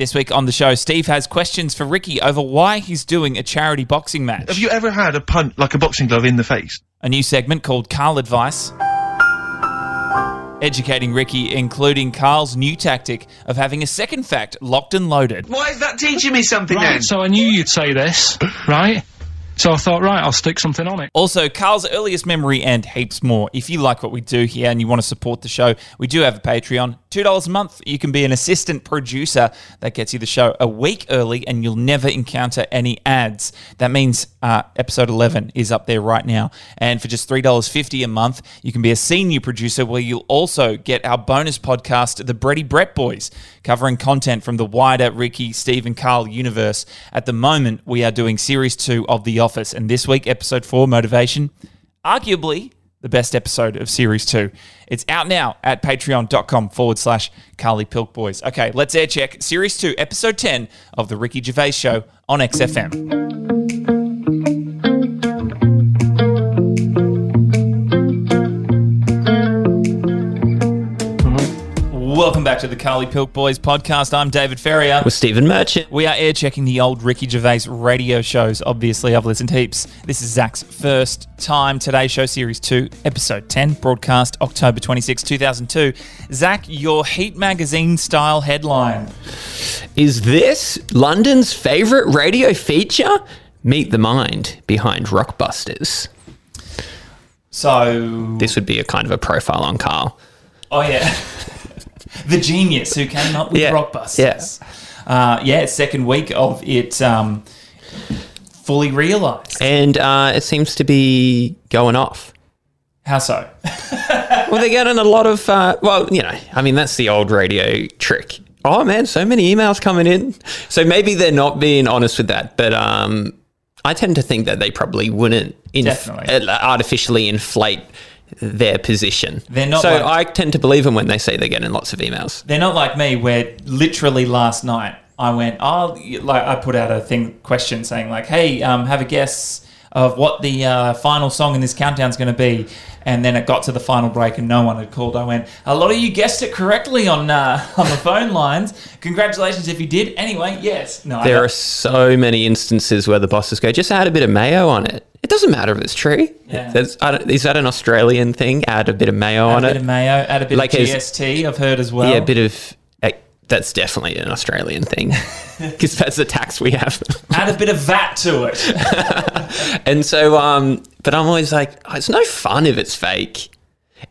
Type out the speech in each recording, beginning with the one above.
This week on the show, Steve has questions for Ricky over why he's doing a charity boxing match. Have you ever had a punch, like a boxing glove, in the face? A new segment called Karl Advice. Educating Ricky, including Karl's new tactic of having a second fact locked and loaded. Why is that teaching me something Right, so I knew you'd say this, right? So I thought, right, I'll stick something on it. Also, Karl's earliest memory and heaps more. If you like what we do here and you want to support the show, we do have a Patreon. $2 a month. You can be an assistant producer. That gets you the show a week early and you'll never encounter any ads. That means uh, episode 11 is up there right now. And for just $3.50 a month, you can be a senior producer where you'll also get our bonus podcast, The Bretty Brett Boys, covering content from the wider Ricky, Steve, and Karl universe. At the moment, we are doing series two of The Office. And this week, episode four, Motivation, arguably the best episode of series two. It's out now at patreon.com forward slash Karly Pilkboys. Okay, let's air check series two, episode 10 of The Ricky Gervais Show on XFM. Welcome back to the Karly Pilkboys podcast. I'm David Ferrier. with Stephen Merchant. We are air checking the old Ricky Gervais radio shows. Obviously, I've listened heaps. This is Zach's first time Today Show Series 2, Episode 10, broadcast October 26, 2002. Zach, your Heat magazine style headline. Is this London's favourite radio feature? Meet the mind behind Rockbusters. So, This would be a kind of a profile on Karl. oh yeah, the genius who came up with Yeah, Rockbusters. Uh, yeah, second week of it um, fully realised. And uh, it seems to be going off. How so? Well, they're getting a lot of, uh, well, you know, I mean, that's the old radio trick. Oh, man, so many emails coming in. So maybe they're not being honest with that. But um, I tend to think that they probably wouldn't inf- Definitely. uh, artificially inflate their position. They're not So like- I tend to believe them when they say they're getting lots of emails. They're not like me, where literally last night I went, oh, like I put out a thing question saying like, hey, um, have a guess of what the uh, final song in this countdown is going to be, and then it got to the final break and no one had called. I went, a lot of you guessed it correctly on uh, on the phone lines. Congratulations if you did. Anyway, yes, no, There are so many instances where the bosses go, just add a bit of mayo on it. It doesn't matter if it's true. Yeah. That's, I don't- is that an Australian thing? Add a bit of mayo add on a bit it. of mayo, add a bit Like of GST. I've heard as well. yeah, a bit of. That's definitely an Australian thing because that's the tax we have. add a bit of VAT to it. and so, um, but I'm always like, oh, it's no fun if it's fake,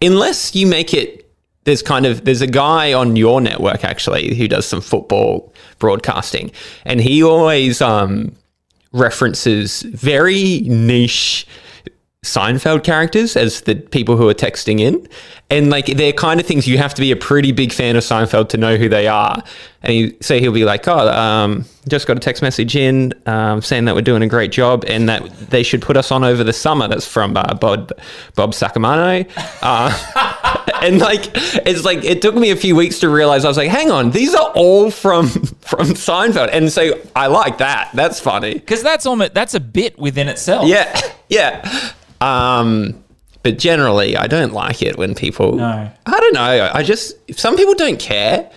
unless you make it. There's kind of there's a guy on your network actually who does some football broadcasting, and he always um, references very niche Seinfeld characters as the people who are texting in. And like they're kind of things you have to be a pretty big fan of Seinfeld to know who they are. And he, so he'll be like, Oh, um, just got a text message in um, saying that we're doing a great job and that they should put us on over the summer. That's from uh, Bob, Bob Sacamano. Uh, and like, it's like, it took me a few weeks to realize I was like, hang on, these are all from, from Seinfeld. And so I like that. That's funny. Because that's almost that's a bit within itself. Yeah, yeah. Um, but generally, I don't like it when people. No. I don't know. I just some people don't care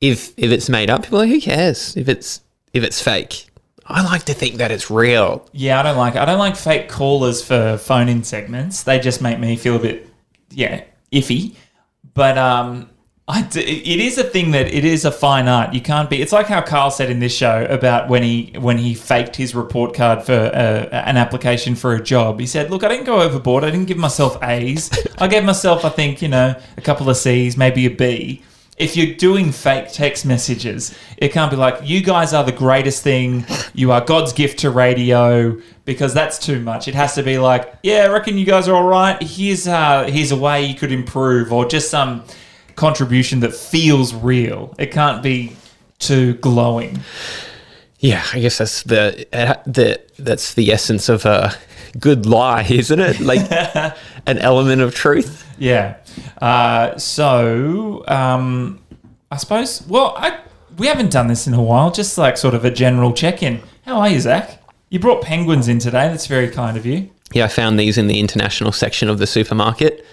if if it's made up. People are like, who cares if it's if it's fake. I like to think that it's real. Yeah, I don't like I don't like fake callers for phone in segments. They just make me feel a bit yeah, iffy. But um it is a thing that it is a fine art. You can't be. It's like how Karl said in this show about when he when he faked his report card for uh, an application for a job. He said, "Look, I didn't go overboard. I didn't give myself A's. I gave myself, I think, you know, a couple of C's, maybe a B." If you're doing fake text messages, it can't be like, you guys are the greatest thing. You are God's gift to radio because that's too much. It has to be like, yeah, I reckon you guys are all right. Here's, uh, here's a way you could improve or just some contribution that feels real. It can't be too glowing. Yeah, I guess that's the uh, the that's the essence of a good lie, isn't it? Like an element of truth. Yeah. Uh, so, um, I suppose, well, I, we haven't done this in a while, just like sort of a general check in. How are you, Zach? You brought penguins in today. That's very kind of you. Yeah, I found these in the international section of the supermarket.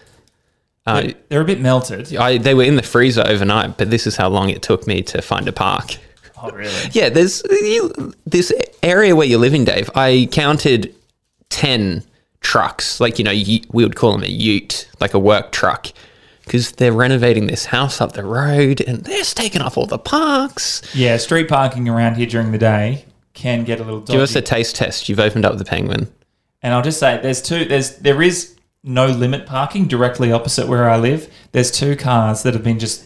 Uh, They're a bit melted. I, they were in the freezer overnight, but this is how long it took me to find a park. Oh, really? Yeah, there's you, this area where you're living, Dave. I counted ten trucks, like you know, ye- we would call them a Ute, like a work truck, because they're renovating this house up the road, and they're taking off all the parks. Yeah, street parking around here during the day can get a little dodgy. Give us a taste test. You've opened up the Penguin. and I'll just say, there's two. There's there is no limit parking directly opposite where I live. There's two cars that have been just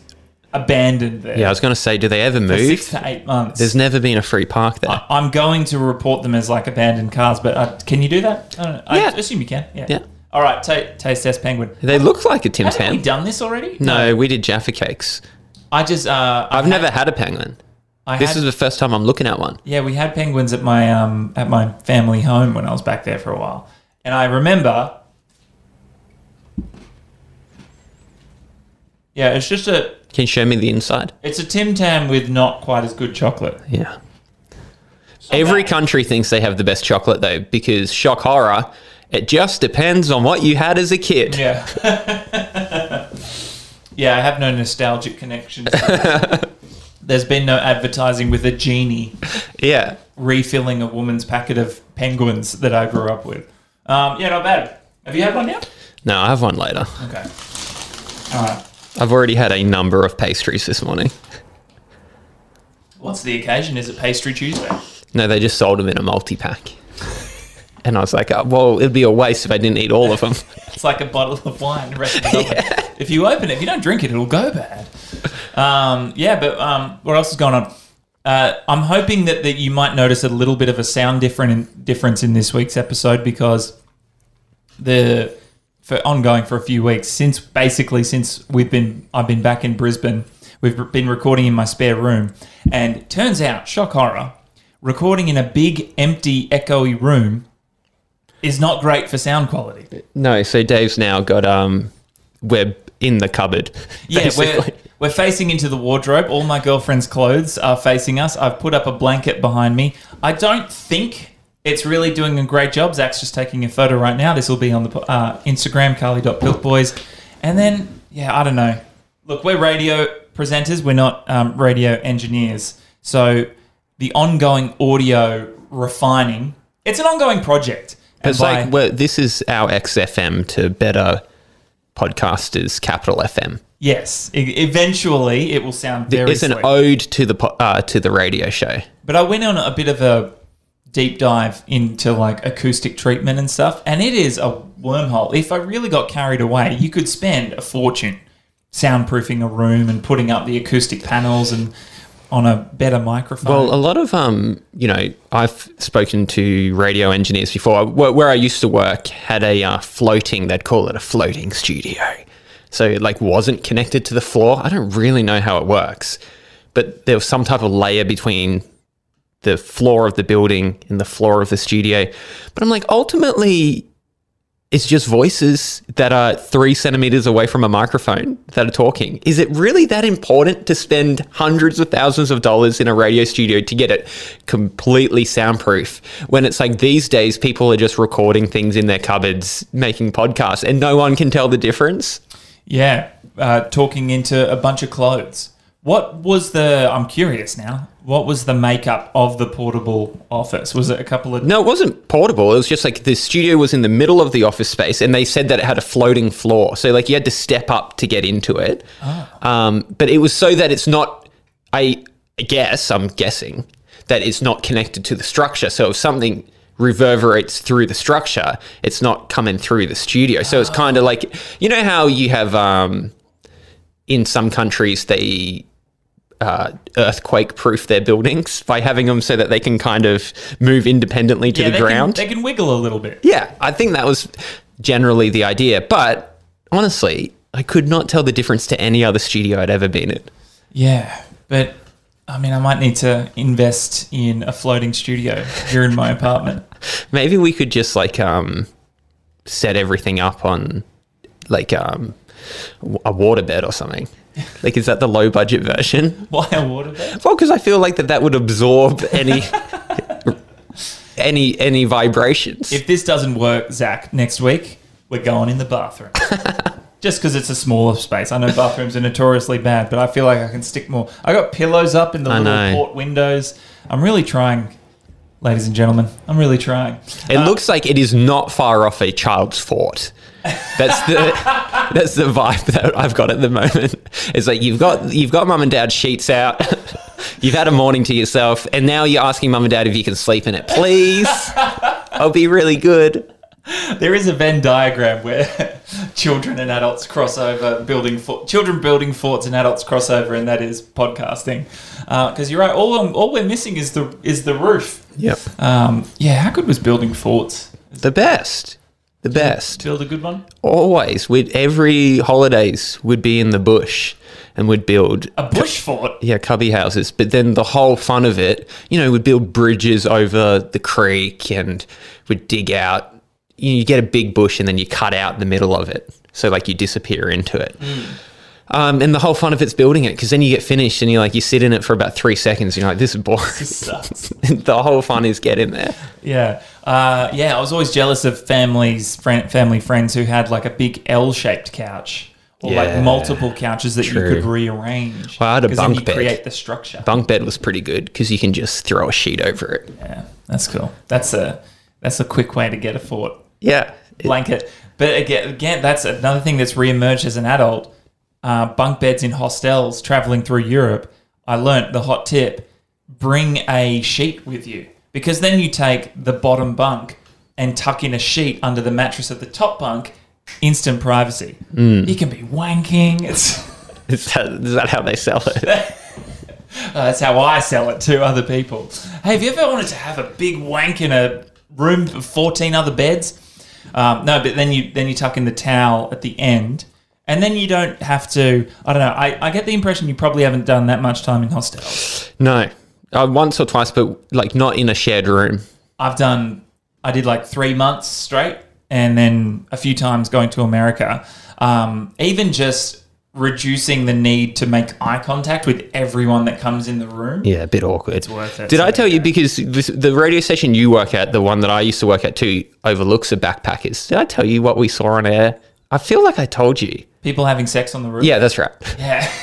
abandoned there Yeah, I was going to say, do they ever move? six to eight months. There's never been a free park there. I- I'm going to report them as like abandoned cars, but uh, can you do that? I, don't know. Yeah. I assume you can. Yeah. Yeah. All right. Ta taste test penguin. they look like a Tim Haven't we Tam. done this already? No, we did Jaffa cakes. I just. Uh, I've never had a penguin. I This had- is the first time I'm looking at one. Yeah, we had penguins at my um at my family home when I was back there for a while, and I remember. Yeah, it's just a Can you show me the inside? it's a Tim Tam with not quite as good chocolate. Yeah. Every country thinks they have the best chocolate though, because shock horror, it just depends on what you had as a kid. Yeah. yeah, I have no nostalgic connections. There's been no advertising with a genie Yeah. refilling a woman's packet of penguins that I grew up with. Um, yeah, not bad. Have you had one yet? No, I have one later. Okay. All right. I've already had a number of pastries this morning. What's the occasion? Is it Pastry Tuesday? No, they just sold them in a multi pack. And I was like, oh, well, it'd be a waste if I didn't eat all of them. It's like a bottle of wine. the rest of the bottle. If you open it, if you don't drink it, it'll go bad. Um, yeah, but um, what else is going on? Uh, I'm hoping that, that you might notice a little bit of a sound different difference in this week's episode because the for ongoing for a few weeks since basically since we've been I've been back in Brisbane. We've been recording in my spare room, and turns out, shock horror, recording in a big, empty, echoey room is not great for sound quality. no, so Dave's now got um, we're in the cupboard. Yeah, we're, we're facing into the wardrobe. All my girlfriend's clothes are facing us. I've put up a blanket behind me. I don't think it's really doing a great job. Zach's just taking a photo right now. This will be on the uh, Instagram, karly.pilkboys. And then, yeah, I don't know. Look, we're radio presenters. We're not um, radio engineers. So the ongoing audio refining, it's an ongoing project. And It's by- like well, this is our XFM to better podcasters, Capital FM. yes, e- eventually it will sound very It's an ode to the po- uh, to the radio show. But I went on a bit of a deep dive into like acoustic treatment and stuff, and it is a wormhole. If I really got carried away, you could spend a fortune soundproofing a room and putting up the acoustic panels and on a better microphone. Well, a lot of um, you know, I've spoken to radio engineers before. Where, where I used to work had a uh, floating. They'd call it a floating studio. So it like wasn't connected to the floor. I don't really know how it works, but there was some type of layer between the floor of the building and the floor of the studio. But I'm like, ultimately, it's just voices that are three centimeters away from a microphone that are talking. Is it really that important to spend hundreds of thousands of dollars in a radio studio to get it completely soundproof when it's like these days people are just recording things in their cupboards, making podcasts, and no one can tell the difference? yeah, uh, talking into a bunch of clothes. What was the? I'm curious now. What was the makeup of the portable office? Was it a couple of? No, it wasn't portable. It was just like the studio was in the middle of the office space, and they said that it had a floating floor. So like you had to step up to get into it. Um, but it was so that it's not. I guess I'm guessing that it's not connected to the structure. So if something reverberates through the structure, it's not coming through the studio. So it's kind of like you know how you have um, in some countries they uh, earthquake proof their buildings by having them so that they can kind of move independently to Yeah, the they ground. Can, they can wiggle a little bit. yeah, I think that was generally the idea. But honestly, I could not tell the difference to any other studio I'd ever been in. Yeah, but I mean, I might need to invest in a floating studio here in my apartment. Maybe we could just like um, set everything up on like um, a waterbed or something. Like, is that the low budget version? Why a waterbed? Well, because I feel like that that would absorb any any any vibrations. If this doesn't work, Zach, next week we're going in the bathroom. just because it's a smaller space. I know bathrooms are notoriously bad, but I feel like I can stick more. I got pillows up in the I little know. port windows. I'm really trying, ladies and gentlemen. I'm really trying. It uh, looks like it is not far off a child's fort. That's the that's the vibe that I've got at the moment. It's like you've got you've got mum and dad sheets out. You've had a morning to yourself, and now you're asking mum and dad if you can sleep in it, please. I'll be really good. There is a Venn diagram where children and adults crossover building fo- children building forts and adults crossover, and that is podcasting. Because you're right, all I'm, all we're missing is the is the roof. Yep. Um, yeah, how good was building forts? The best. The best. Build a good one. Always. We'd every holidays would be in the bush and would build A bush fort. yeah, cubby houses. But then the whole fun of it, you know, we'd build bridges over the creek and we'd dig out. You, get a big bush and then you cut out the middle of it. So, like, you disappear into it. Um, and the whole fun of it's building it because then you get finished and you like you sit in it for about three seconds. You're like, this is boring. Sucks. the whole fun is get in there. Yeah, uh, yeah. I was always jealous of families, friend, family friends who had like a big L-shaped couch or Yeah. like multiple couches that True. you could rearrange. Well, I had a bunk you bed. create the structure. Bunk bed was pretty good because you can just throw a sheet over it. Yeah, that's cool. That's a that's a quick way to get a fort Yeah. blanket. But again, again, that's another thing that's reemerged as an adult. Uh, bunk beds in hostels traveling through Europe. I learnt the hot tip: bring a sheet with you because then you take the bottom bunk and tuck in a sheet under the mattress of the top bunk. Instant privacy. You can be wanking. It's Is that, is that how they sell it? uh, that's how I sell it to other people. Hey, have you ever wanted to have a big wank in a room of fourteen other beds? Um, no, but then you then you tuck in the towel at the end, and then you don't have to. I don't know. I, I get the impression you probably haven't done that much time in hostels. No. Uh, once or twice, but like not in a shared room. I've done. I did like three months straight, and then a few times going to America. Um, even just reducing the need to make eye contact with everyone that comes in the room. Yeah, a bit awkward. It's worth it. Did I tell you because this, the radio station you work at, the one that I used to work at too, overlooks the backpackers? Did I tell you what we saw on air? I feel like I told you. people having sex on the roof? Yeah, that's right. Yeah.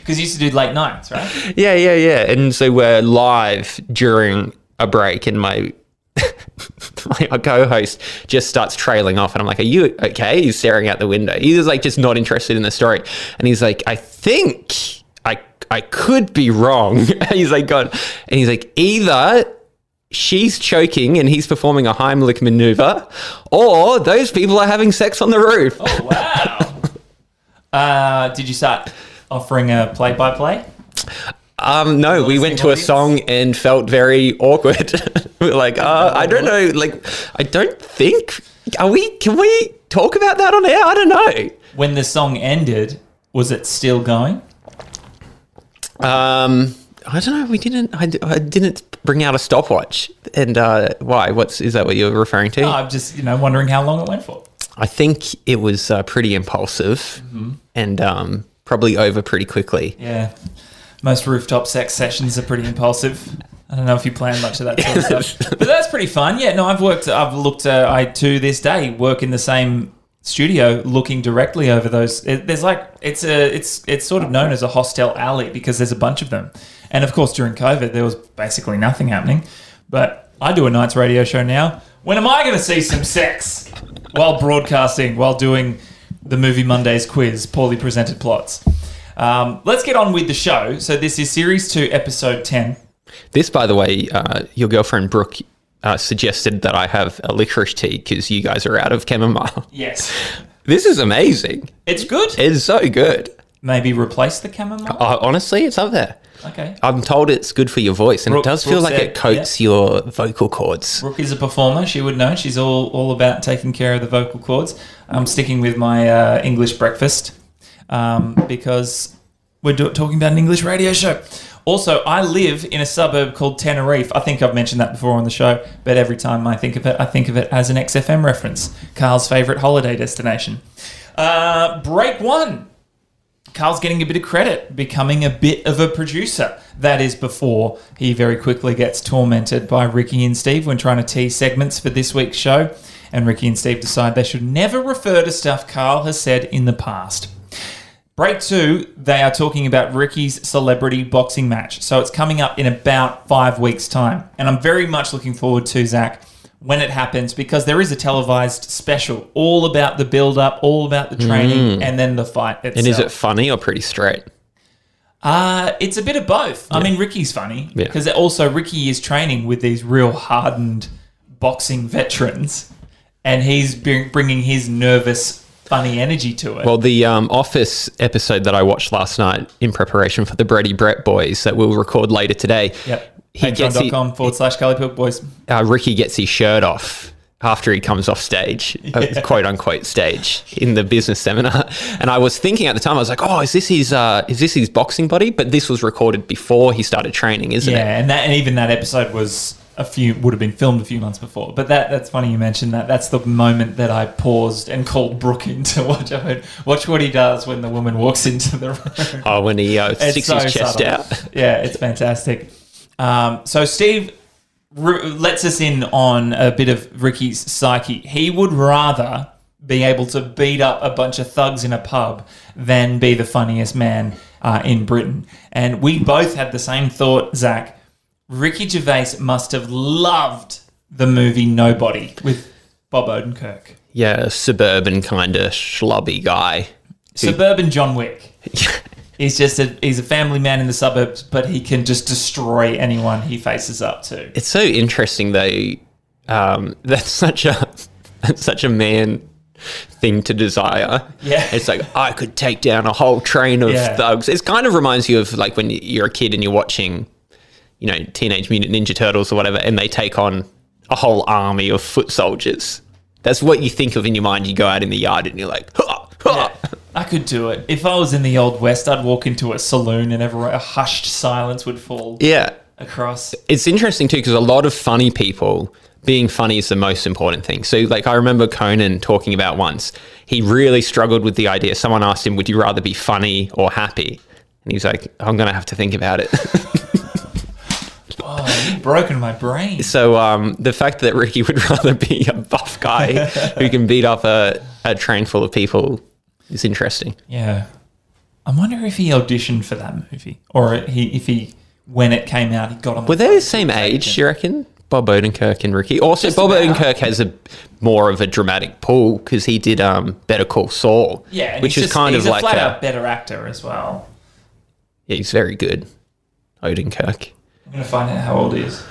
Because you used to do late nights, right? Yeah, yeah, yeah. And so we're live during a break, and my my co-host just starts trailing off, and I'm like, "Are you okay?" He's staring out the window. He's like just not interested in the story, and he's like, "I think I I could be wrong." he's like, "God," and he's like, "Either." She's choking and he's performing a Heimlich maneuver, or those people are having sex on the roof. Wow. uh, did you start offering a play-by-play? Um, no, we went to a song and felt very awkward. we were like, uh, I don't know, like, I don't think. Are we? Can we talk about that on air? I don't know. When the song ended, was it still going? Um, I don't know. We didn't. I didn't bring out a stopwatch. And uh, why? What's is that? What you're referring to? Oh, I'm just, you know, wondering how long it went for. I think it was uh, pretty impulsive and um, probably over pretty quickly. Yeah. Most rooftop sex sessions are pretty impulsive. I don't know if you plan much of that sort of stuff, but that's pretty fun. Yeah, no, I've worked. I've looked. Uh, I to this day work in the same studio, looking directly over those. It, there's like it's a it's it's sort of known as a hostel alley because there's a bunch of them, and of course during COVID there was basically nothing happening. But I do a nights radio show now. When am I going to see some sex while broadcasting, while doing the movie Mondays quiz, poorly presented plots? Um, let's get on with the show. So this is series two, episode ten. This, by the way, uh, your girlfriend Brooke uh, suggested that I have a licorice tea because you guys are out of chamomile. Yes, This is amazing. it's good. It's so good. Maybe replace the chamomile. Uh, honestly, it's up there. Okay. I'm told it's good for your voice, and Brooke- it does feel like it coats your vocal cords. Brooke is a performer. She would know. She's all, all about taking care of the vocal cords. I'm sticking with my uh, English breakfast um, because we're do- talking about an English radio show. Also, I live in a suburb called Teneriffe. I think I've mentioned that before on the show, but every time I think of it, I think of it as an XFM reference. Karl's favourite holiday destination. Uh, break one. Karl's getting a bit of credit, becoming a bit of a producer. That is before he very quickly gets tormented by Ricky and Steve when trying to tease segments for this week's show. and Ricky and Steve decide they should never refer to stuff Karl has said in the past. Break two, they are talking about Ricky's celebrity boxing match. So it's coming up in about five weeks' time. And I'm very much looking forward to, Zach, when it happens because there is a televised special all about the build up, all about the training, and then the fight itself. Mm. And is it funny or pretty straight? Uh, it's a bit of both. I mean, Ricky's funny Yeah. because also Ricky is training with these real hardened boxing veterans, and he's bringing his nervous, funny energy to it. Well, the um, Office episode that I watched last night in preparation for the Bretty Brett boys that we'll record later today. yep. He gets he, forward slash Gully Boys. uh, Ricky gets his shirt off after he comes off stage, uh, quote unquote stage in the business seminar. And I was thinking at the time, I was like, oh, is this his uh, is this his boxing body? But this was recorded before he started training, isn't it? Yeah, and that and even that episode was a few would have been filmed a few months before. But that that's funny you mentioned that. That's the moment that I paused and called Brooke in to watch. I went, watch what he does when the woman walks into the room. Oh, when he uh, sticks so his chest subtle. out. yeah, it's fantastic. Um, so Steve r- lets us in on a bit of Ricky's psyche. He would rather be able to beat up a bunch of thugs in a pub than be the funniest man uh, in Britain. And we both had the same thought, Zach. Ricky Gervais must have loved the movie Nobody with Bob Odenkirk. Yeah, a suburban kind of schlubby guy. Suburban John Wick. He's just a he's a family man in the suburbs, but he can just destroy anyone he faces up to. It's so interesting though. Um, that's such a that's such a man thing to desire. Yeah. it's like I could take down a whole train of Yeah. thugs. It kind of reminds you of like when you're a kid and you're watching, you know, Teenage Mutant Ninja Turtles or whatever, and they take on a whole army of foot soldiers. That's what you think of in your mind. You go out in the yard and you're like, ha, ha. I could do it. If I was in the old west, I'd walk into a saloon and everyone, a hushed silence would fall yeah. across. it's interesting too because a lot of funny people being funny is the most important thing. So, like, I remember Conan talking about once, he really struggled with the idea. Someone asked him, Would you rather be funny or happy? And he's like, I'm going to have to think about it. Oh, you've broken my brain. so, um, the fact that Ricky would rather be a buff guy who can beat up a, a train full of people is interesting. Yeah. I wonder if he auditioned for that movie or he, if he, when it came out, he got on the Were they the same age, do you reckon? Bob Odenkirk and Ricky. Also, Just Bob about. Odenkirk has a more of a dramatic pull because he did um, Better Call Saul. Yeah, which is just- kind he's of a like flat a, better actor as well. yeah, he's very good. Odenkirk. I'm going to find out how old he is.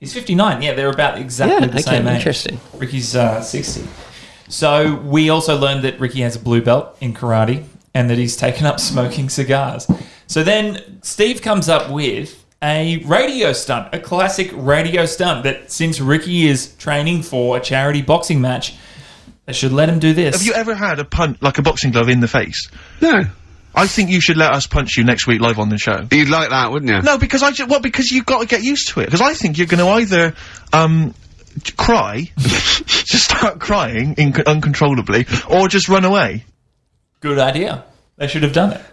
He's 59. Yeah, they're about exactly Yeah, the okay, same age. interesting. Ricky's uh, 60. So we also learned that Ricky has a blue belt in karate and that he's taken up smoking cigars. So then Steve comes up with a radio stunt, a classic radio stunt that since Ricky is training for a charity boxing match, they should let him do this. Have you ever had a punch, like a boxing glove in the face? No. I think you should let us punch you next week live on the show. You'd like that, wouldn't you? No, because I just, well, because you've got to get used to it. Because I think you're going to either, um, cry, just start crying inc- uncontrollably, or just run away. Good idea. They should have done it.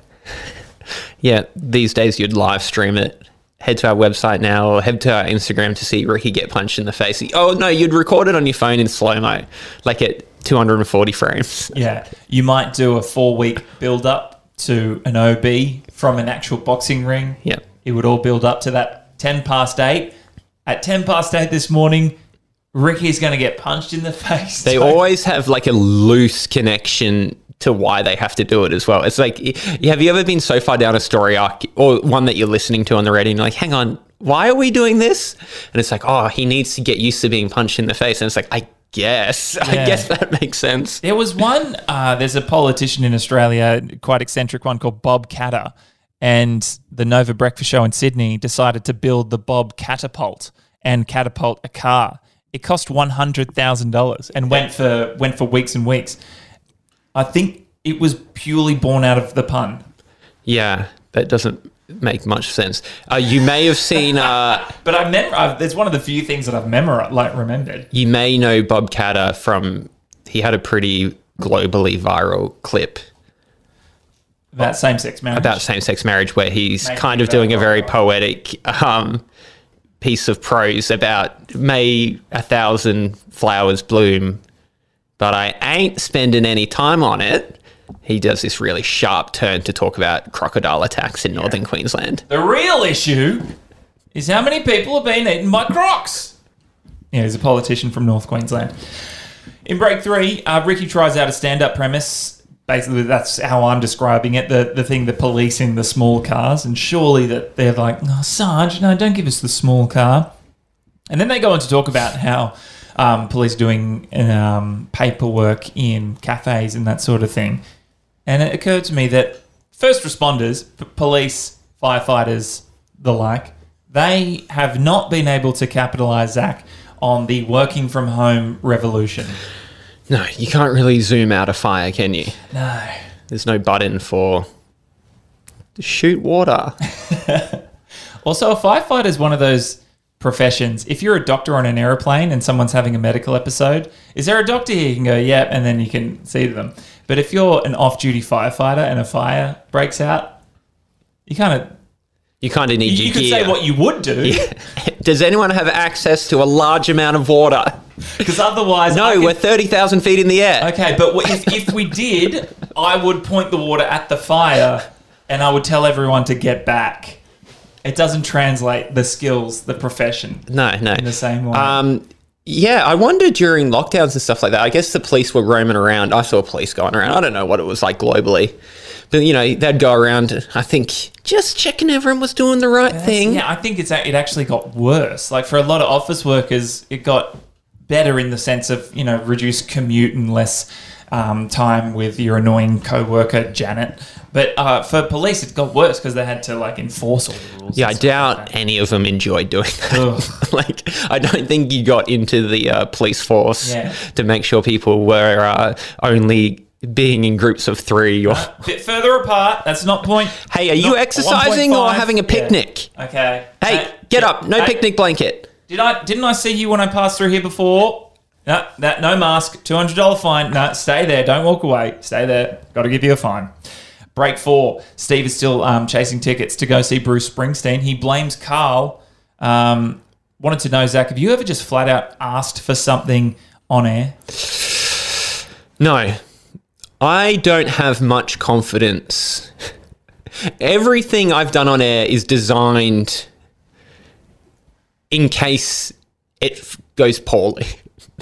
Yeah, these days you'd live stream it. Head to our website now or head to our Instagram to see Ricky get punched in the face. Oh no, you'd record it on your phone in slow mo, like at 240 frames. Yeah, you might do a four week build up to an OB from an actual boxing ring. Yeah. It would all build up to that 10 past 8. At 10 past 8 this morning, Ricky's going to get punched in the face. They always have like a loose connection to why they have to do it as well. It's like, have you ever been so far down a story arc or one that you're listening to on the radio and you're like, hang on, why are we doing this? And it's like, oh, he needs to get used to being punched in the face. And it's like, I guess, I guess that makes sense. There was one, uh, there's a politician in Australia, quite eccentric one called Bob Katter. And the Nova Breakfast Show in Sydney decided to build the Bob Catapult and catapult a car. It cost one hundred thousand dollars and went for went for weeks and weeks. I think it was purely born out of the pun. Yeah, that doesn't make much sense. Uh, you may have seen, uh, But I remember I've, there's one of the few things that I've memorized, like remembered. you may know Bob Katter from, he had a pretty globally viral clip About same sex marriage. about same-sex marriage where he's kind of doing a very very poetic um, piece of prose about may a thousand flowers bloom but I ain't spending any time on it. He does this really sharp turn to talk about crocodile attacks in northern Queensland. The real issue is how many people have been eaten by crocs. Yeah, he's a politician from North Queensland. In break three, uh, Ricky tries out a stand-up premise. Basically, that's how I'm describing it. The the thing, the police in the small cars, and surely that they're like, oh, Sarge, no, don't give us the small car. And then they go on to talk about how um, police doing um, paperwork in cafes and that sort of thing. And it occurred to me that first responders, p- police, firefighters, the like, they have not been able to capitalize, Zach, on the working from home revolution. No, you can't really zoom out a fire, can you? No. There's no button for shoot water. Also, a firefighter is one of those professions. If you're a doctor on an aeroplane and someone's having a medical episode, is there a doctor here? You can go, yep, and then you can see them. But if you're an off duty firefighter and a fire breaks out, you kind of. You kind of need You, you could say what you would do, Does anyone have access to a large amount of water? because otherwise, No, could- we're 30,000 feet in the air. Okay, but if, if we did, I would point the water at the fire and I would tell everyone to get back. It doesn't translate the skills, the profession No, no. in the same way. Um, yeah, I wonder during lockdowns and stuff like that. I guess the police were roaming around. I saw police going around. I don't know what it was like globally, but you know they'd go around. I think just checking everyone was doing the right thing. Yeah, I think it's it actually got worse. Like for a lot of office workers, it got better in the sense of you know reduced commute and less um, time with your annoying co-worker Janet. But uh, for police, it got worse because they had to like enforce all the rules. Yeah, I stuff like doubt any of them enjoyed doing that. Like, I don't think you got into the uh, police force Yeah. to make sure people were uh, only being in groups of three. Or bit further apart. That's not point. hey, are you exercising or having a Yeah. picnic? Okay. Hey, Uh, get yeah, up! No hey, picnic blanket. Did I didn't I see you when I passed through here before? No, that no mask, two hundred dollar fine. No, stay there. Don't walk away. Stay there. Got to give you a fine. Break four. Steve is still um, chasing tickets to go see Bruce Springsteen. He blames Karl. Um, wanted to know, Zach, have you ever just flat out asked for something on air? No, I don't have much confidence. Everything I've done on air is designed in case it goes poorly.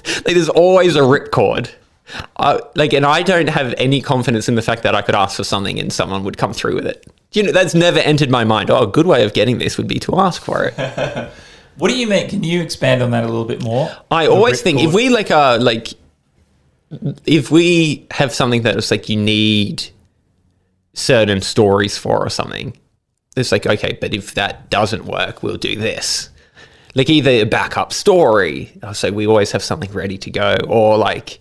like there's always a ripcord. I, like, and I don't have any confidence in the fact that I could ask for something and someone would come through with it. You know, that's never entered my mind. Oh, a good way of getting this would be to ask for it. What do you mean? Can you expand on that a little bit more? I The always think if we like uh like if we have something that is like you need certain stories for or something, it's like okay, but if that doesn't work, we'll do this. Like either a backup story, so we always have something ready to go, or like,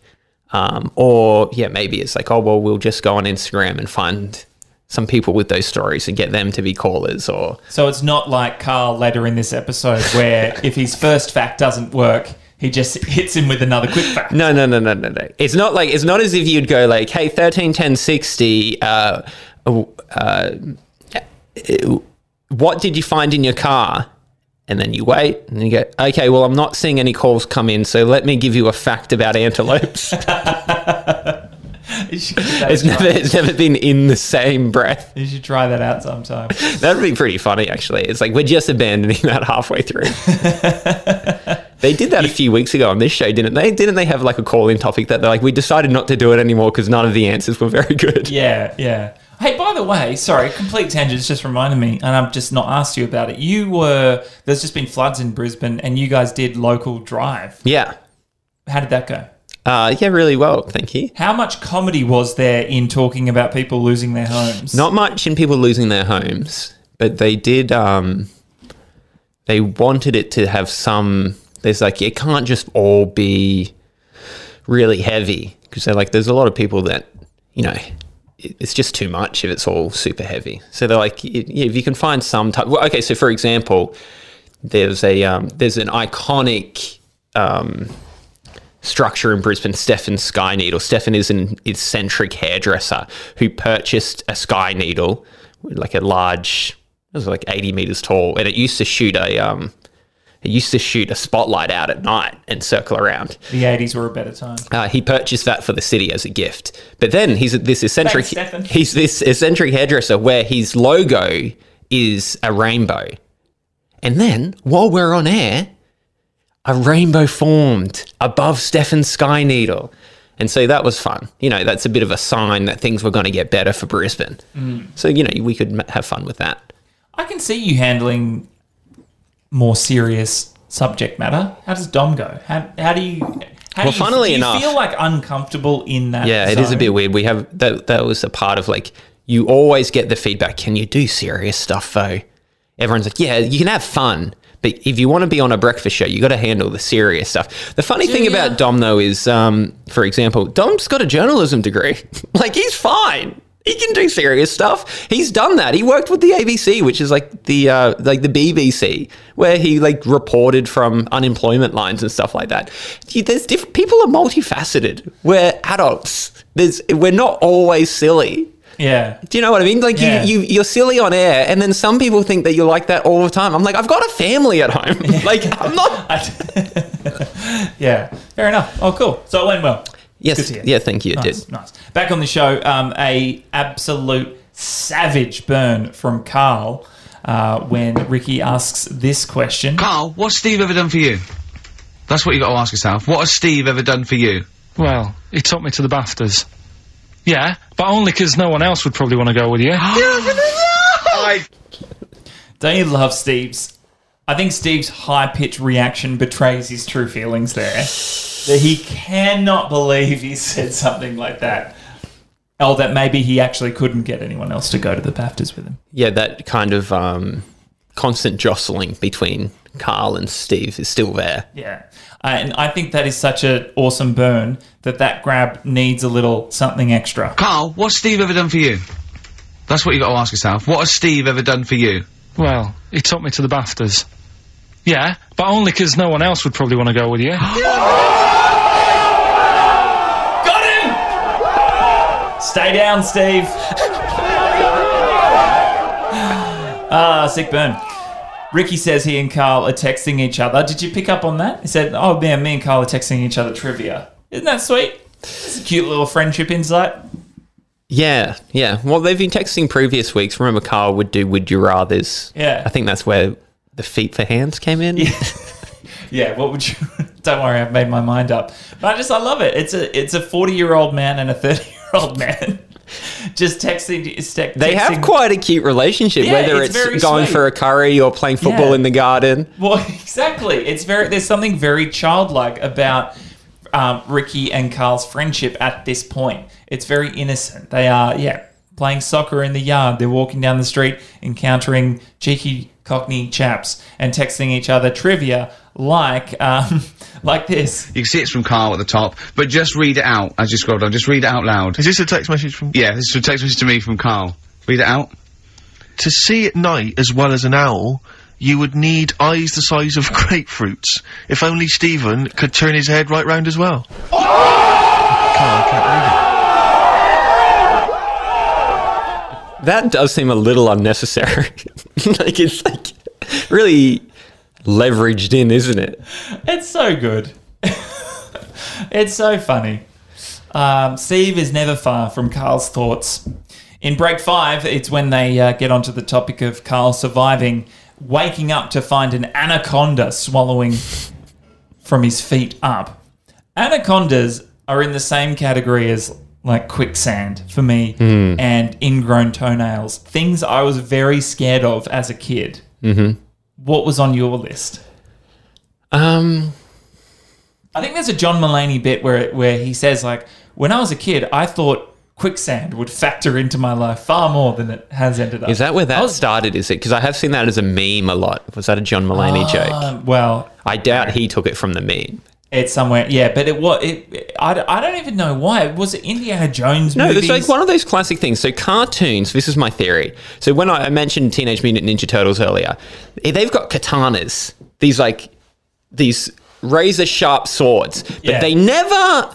um, or yeah, maybe it's like oh well, we'll just go on Instagram and find some people with those stories and get them to be callers, or So it's not like Karl later in this episode where if his first fact doesn't work, he just hits him with another quick fact. No, no, no, no, no, no. It's not like it's not as if you'd go like, "Hey, thirteen ten sixty. Uh, uh, what did you find in your car?" And then you wait, and you go, "Okay, well, I'm not seeing any calls come in, so let me give you a fact about antelopes." You should, give that a it's never, it's never been in the same breath. You should try that out sometime. That'd be pretty funny, actually. It's like we're just abandoning that halfway through. they did that a few weeks ago on this show, didn't they? Didn't they have like a call-in topic that they're like, we decided not to do it anymore because none of the answers were very good. Yeah, yeah. Hey, by the way, sorry, complete tangents just reminded me, and I've just not asked you about it. You were there's just been floods in Brisbane, and you guys did local drive. Yeah. How did that go? Uh, yeah, really well, thank you. How much comedy was there in talking about people losing their homes? Not much in people losing their homes, but they did. Um, they wanted it to have some. There's like it can't just all be really heavy because they're like there's a lot of people that you know it's just too much if it's all super heavy. So they're like if you can find some type. Well, okay, so for example, there's a um, there's an iconic. Um, structure in Brisbane, Stefan Sky Needle. Stefan is an eccentric hairdresser who purchased a Sky Needle, like a large, it was like 80 meters tall, and it used to shoot a um, He used to shoot a spotlight out at night and circle around. The 80s were a better time. Uh, he purchased that for the city as a gift. But then he's this eccentric. Thanks, he's this eccentric hairdresser where his logo is a rainbow. And then while we're on air, a rainbow formed above Stefan's sky needle. And so that was fun. You know, that's a bit of a sign that things were going to get better for Brisbane. So, you know, we could have fun with that. I can see you handling more serious subject matter. How does Dom go? How, how do you. How Well, do you, funnily do you enough- feel like uncomfortable in that? Yeah, it is a bit weird. We have that. That was a part of like you always get the feedback. Can you do serious stuff though? Everyone's like, yeah, you can have fun, but if you want to be on a breakfast show, you got to handle the serious stuff. The funny thing about Dom though is, um, for example, Dom's got a journalism degree. like he's fine. He can do serious stuff. He's done that. He worked with the ABC, which is like the uh, like the BBC, where he like reported from unemployment lines and stuff like that. There's different people are multifaceted. We're adults. There's we're not always silly. Yeah. Do you know what I mean? Like Yeah. you, you, you're silly on air, and then some people think that you're like that all the time. I'm like, I've got a family at home. like I'm not. Yeah. Fair enough. Oh, cool. So it went well. Good Yes, to hear. yeah, thank you. It Nice, did. nice. Back on the show, um, a absolute savage burn from Karl uh, when Ricky asks this question. Karl, what's Steve ever done for you? That's what you got to ask yourself. What has Steve ever done for you? Well, he took me to the BAFTAs. Yeah, but only because no one else would probably want to go with you. Don't you love Steve's? I think Steve's high pitched reaction betrays his true feelings there. That he cannot believe he said something like that. Oh, that maybe he actually couldn't get anyone else to go to the BAFTAs with him. Yeah, that kind of um, constant jostling between Karl and Steve is still there. Yeah. Uh, and I think that is such an awesome burn that that grab needs a little something extra. Karl, what's Steve ever done for you? That's what you've got to ask yourself. What has Steve ever done for you? Well, he took me to the BAFTAs. Yeah, but only because no one else would probably want to go with you. Got him! Stay down, Steve. Ah, sick burn. Ricky says he and Karl are texting each other. Did you pick up on that? He said, "Oh man, me and Karl are texting each other trivia." Isn't that sweet? It's a cute little friendship insight. Yeah, yeah. Well, they've been texting previous weeks. Remember, Karl would do "Would you rather's." Yeah. I think that's where the feet for hands came in. Yeah, what would you? Don't worry, I've made my mind up. But I just, I love it. It's a, it's a forty-year-old man and a thirty-year-old man, just texting. Is te- They have quite a cute relationship, Yeah, whether it's it's, going sweet. for a curry or playing football Yeah. in the garden. Well, exactly. It's very. There's something very childlike about um, Ricky and Karl's friendship at this point. It's very innocent. They are, yeah, playing soccer in the yard. They're walking down the street, encountering cheeky Cockney chaps, and texting each other trivia like, um, like this. You can see it's from Karl at the top, but just read it out as you scroll down. Just read it out loud. Is this a text message from? Yeah, this is a text message to me from Karl. Read it out. To see at night as well as an owl, you would need eyes the size of grapefruits. If only Stephen could turn his head right round as well. Can't, I That does seem a little unnecessary. like it's like really leveraged in, isn't it? It's so good. it's so funny. Um, Steve is never far from Karl's thoughts. In break five, it's when they uh, get onto the topic of Karl surviving, waking up to find an anaconda swallowing from his feet up. Anacondas are in the same category as like quicksand for me and ingrown toenails. Things I was very scared of as a kid. Mm-hmm. What was on your list? Um, I think there's a John Mulaney bit where where he says like, when I was a kid, I thought quicksand would factor into my life far more than it has ended up. is that where that was- started? Is it because I have seen that as a meme a lot? Was that a John Mulaney joke? Um, well, I doubt he took it from the meme. It's somewhere. Yeah, but it was. It, I, I don't even know why. Was it Indiana Jones? No, movies? it's like one of those classic things. So cartoons, this is my theory. So when I I mentioned Teenage Mutant Ninja Turtles earlier, eh, they've got katanas. These like these razor sharp swords, but Yeah. they never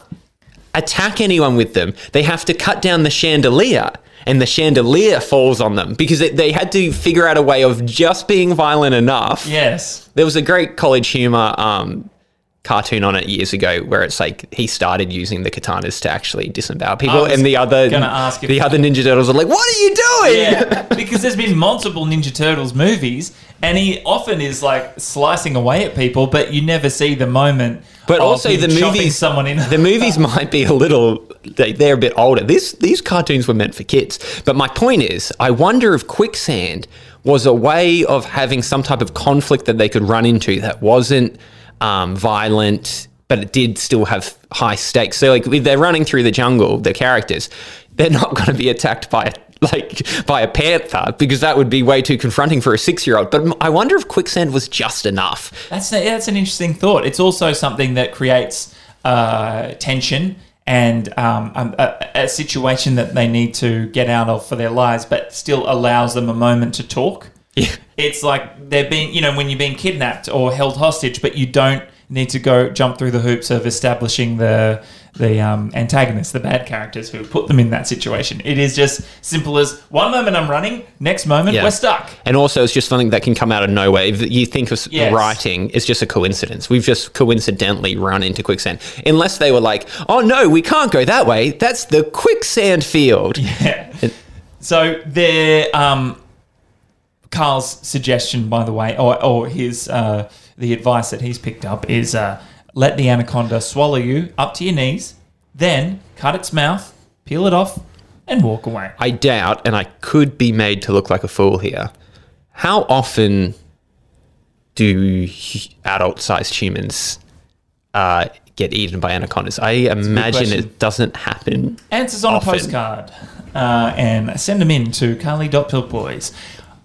attack anyone with them. They have to cut down the chandelier. and the chandelier falls on them because it, they had to figure out a way of just being violent enough. Yes. There was a great college humor um, cartoon on it years ago where it's like he started using the katanas to actually disembowel people, and the other the other Ninja Turtles are like, "What are you doing?" Yeah, because there's been multiple Ninja Turtles movies, and he often is like slicing away at people, but you never see the moment. But also the movies, someone in. the movies might be a little, they, they're a bit older. This these cartoons were meant for kids. But my point is, I wonder if quicksand was a way of having some type of conflict that they could run into that wasn't um, violent, but it did still have high stakes. So like if they're running through the jungle, the characters, they're not going to be attacked by a like by a panther because that would be way too confronting for a six year old. But I wonder if quicksand was just enough. That's a, that's an interesting thought. It's also something that creates uh, tension and um, a, a situation that they need to get out of for their lives, but still allows them a moment to talk. Yeah. It's like they're being, you know, when you're being kidnapped or held hostage, but you don't need to go jump through the hoops of establishing the the um, antagonists, the bad characters who put them in that situation. It is just simple as one moment I'm running, next moment Yeah. we're stuck. And also, it's just something that can come out of nowhere. If you think of Yes. writing, it's just a coincidence. We've just coincidentally run into quicksand. Unless they were like, oh no, we can't go that way. That's the quicksand field. Yeah. So there, um, Karl's suggestion, by the way, or, or his uh, the advice that he's picked up is uh, let the anaconda swallow you up to your knees, then cut its mouth, peel it off, and walk away. I doubt, and I could be made to look like a fool here. How often do adult sized humans uh, get eaten by anacondas? I imagine it doesn't happen. Answers on Often. a postcard, uh, and send them in to karly.pilkboys.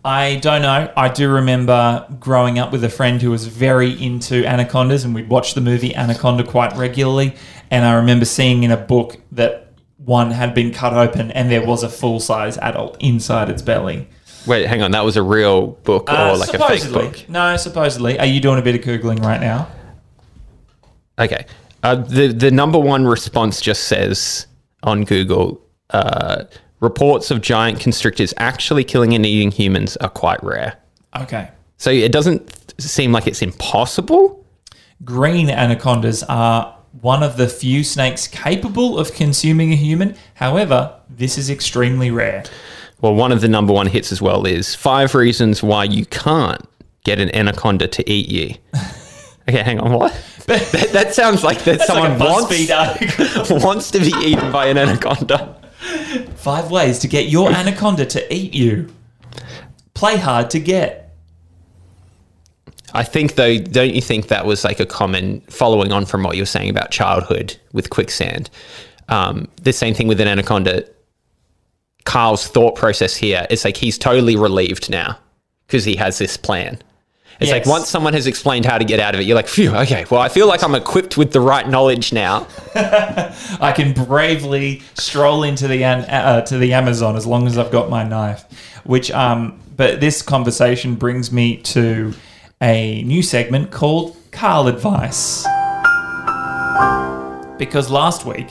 I don't know. I do remember growing up with a friend who was very into anacondas, and we'd watch the movie Anaconda quite regularly. And I remember seeing in a book that one had been cut open, and there was a full size adult inside its belly. Wait, hang on. That was a real book Uh, or like a fake book? No, supposedly. Are you doing a bit of googling right now? Okay. Uh, the the number one response just says on Google, uh, reports of giant constrictors actually killing and eating humans are quite rare. Okay. So it doesn't seem like it's impossible. Green anacondas are one of the few snakes capable of consuming a human. However, this is extremely rare. Well, one of the number one hits as well is five reasons why you can't get an anaconda to eat you. Okay, hang on. What? that, that sounds like that someone like wants wants to be eaten by an anaconda. Five ways to get your anaconda to eat you. Play hard to get. I think though, don't you think that was like a common following on from what you were saying about childhood with quicksand? Um, the same thing with an anaconda. Karl's thought process here is like he's totally relieved now because he has this plan. It's like once someone has explained how to get out of it, you're like, phew, okay, well, I feel like I'm equipped with the right knowledge now. I can bravely stroll into the uh, to the Amazon as long as I've got my knife. Which, um, but this conversation brings me to a new segment called Karl Advice. Because last week,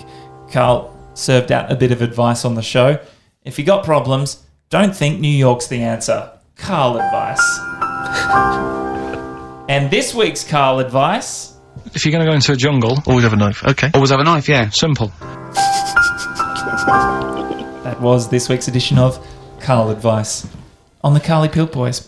Karl served out a bit of advice on the show. If you got problems, don't think New York's the answer. Karl Advice. and this week's Karl Advice. If you're going to go into a jungle, Always have a knife. Okay. Always have a knife, yeah. simple. That was this week's edition of Karl Advice on the Karly Pilkboys.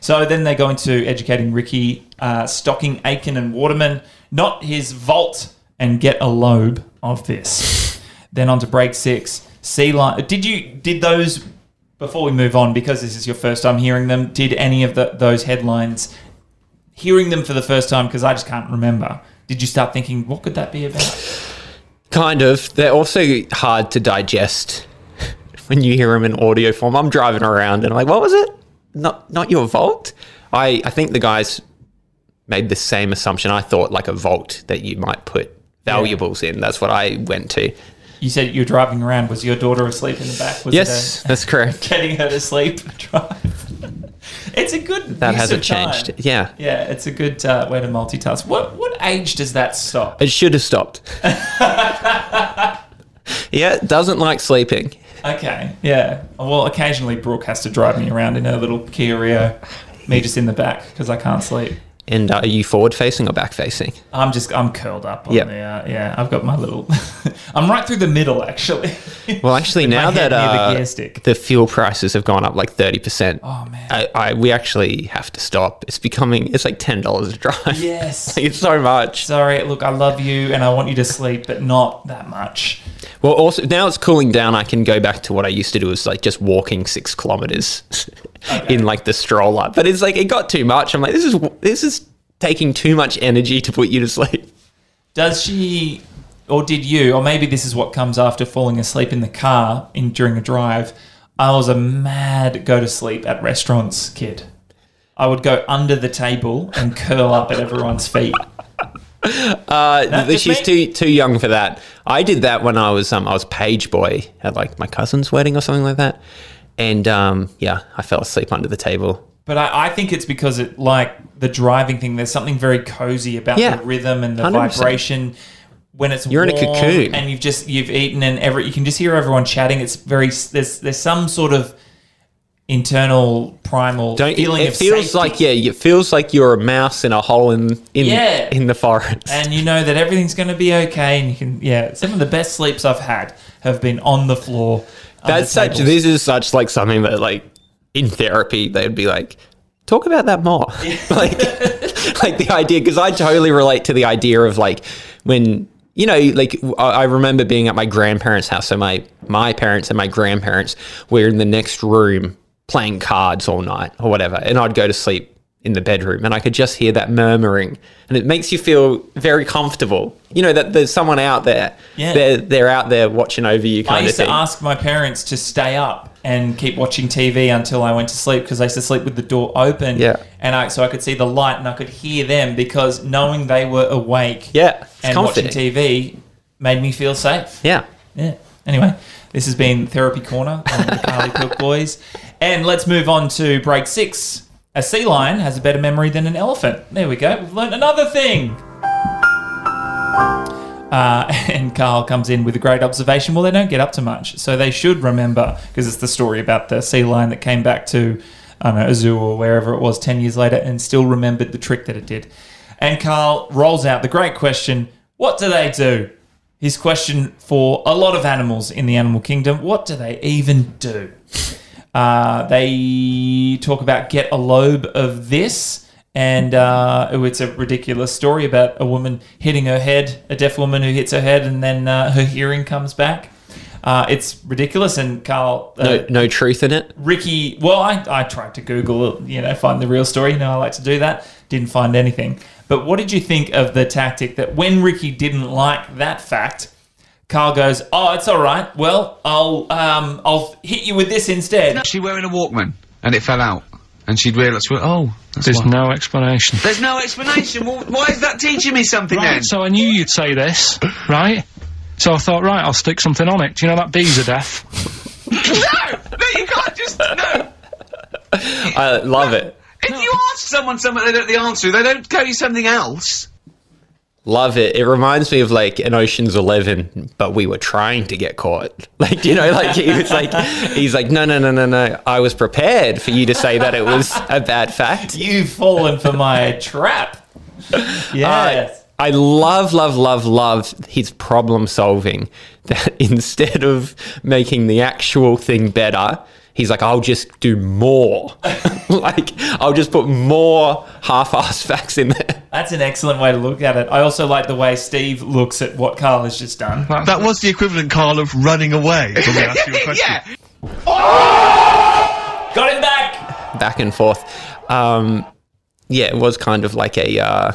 So then they go into educating Ricky, uh, stocking Aitken and Waterman, not his vault, and get a lobe of this. then on to break six. Sea lion. Did you did those before we move on? Because this is your first time hearing them. Did any of the, those headlines? Hearing them for the first time because I just can't remember. Did you start thinking what could that be about? Kind of. They're also hard to digest when you hear them in audio form. I'm driving around and I'm like, what was it? Not not your vault? I, I think the guys made the same assumption. I thought like a vault that you might put valuables in. That's what I went to. You said you're driving around. Was your daughter asleep in the back? Was Yes, it a- that's correct. getting her to sleep drive. it's a good That hasn't changed. Yeah. Yeah, it's a good uh, way to multitask. What what age does that stop? It should have stopped. yeah, doesn't like sleeping. Okay, yeah. Well, occasionally Brooke has to drive me around in her little Kia Rio. Me just in the back because I can't sleep. And uh, are you forward facing or back facing? I'm just I'm curled up on Yep. the uh, yeah. I've got my little. I'm right through the middle actually. Well, actually, now that uh, the the fuel prices have gone up like thirty percent, Oh man. I, I we actually have to stop. It's becoming it's like ten dollars a drive. yes. it's so much. Sorry. Look, I love you and I want you to sleep, but not that much. Well, also now it's cooling down. I can go back to what I used to do, is like just walking six kilometers in like the stroller. But it's like it got too much. I'm like, this is this is taking too much energy to put you to sleep. Does she, or did you, or maybe this is what comes after falling asleep in the car in during a drive? I was a mad go to sleep at restaurants kid. I would go under the table and curl up at everyone's feet. Uh, she's me? too too young for that. I did that when I was um I was page boy at like my cousin's wedding or something like that, and um yeah, I fell asleep under the table. But I, I think it's because it like the driving thing. There's something very cozy about Yeah, the rhythm and the 100%. vibration. When it's You're in a cocoon. and you've just you've eaten and every you can just hear everyone chatting. It's very there's there's some sort of internal primal Don't feeling it of feels safety. like yeah, it feels like you're a mouse in a hole in in Yeah. in the forest. and you know that everything's going to be okay. And you can, yeah, some of the best sleeps I've had have been on the floor. That's such. tables. This is such like something that like in therapy they'd be like, talk about that more. like, like the idea because I totally relate to the idea of like when you know like I I remember being at my grandparents' house. So my my parents and my grandparents were in the next room playing cards all night or whatever, and I'd go to sleep in the bedroom and I could just hear that murmuring and it makes you feel very comfortable. You know that there's someone out there. Yeah. They're they're out there watching over you I kind of used to ask my parents to stay up and keep watching TV until I went to sleep because I used to sleep with the door open. Yeah. and I so I could see the light and I could hear them because knowing they were awake. Yeah, and comforting. watching TV made me feel safe. Yeah. Yeah. Anyway, this has been Therapy Corner on the Karly Pilkboys. And let's move on to break six. A sea lion has a better memory than an elephant. There we go. We've learned another thing. Uh, and Karl comes in with a great observation. Well, they don't get up to much, so they should remember because it's the story about the sea lion that came back to I don't know, a zoo or wherever it was 10 years later and still remembered the trick that it did. And Karl rolls out the great question What do they do? His question for a lot of animals in the animal kingdom what do they even do? Uh, they talk about get a lobe of this, and uh, oh, it's a ridiculous story about a woman hitting her head, a deaf woman who hits her head, and then uh, her hearing comes back. Uh, it's ridiculous, and Karl, uh, No, no truth in it. Ricky, well, I, I tried to Google, you know, find the real story. You know, I like to do that. Didn't find anything. But what did you think of the tactic that when Ricky didn't like that fact, Karl goes, "Oh, it's all right. Well, I'll um, I'll hit you with this instead." She wearing a Walkman and it fell out, and she'd realised, oh, that's There's why. no explanation. There's no explanation. well, why is that teaching me something then? So I knew you'd say this, right? So I thought, right, I'll stick something on it. Do you know that bees are deaf? no, no, you can't just no. I love it. If you ask someone something they don't know the answer, they don't tell you something else. Love it. It reminds me of like an Ocean's Eleven, but we were trying to get caught. Like, you know, like he was like, he's like, no, no, no, no, no. I was prepared for you to say that it was a bad fact. You've fallen for my trap. Uh, yes. I love, love, love, love his problem solving. That instead of making the actual thing better, he's like, I'll just do more. like, I'll just put more half-ass facts in there. That's an excellent way to look at it. I also like the way Steve looks at what Karl has just done. That was the equivalent, Karl, of running away when we asked you a question. yeah. Got him back. Back and forth. Um, yeah, it was kind of like a uh,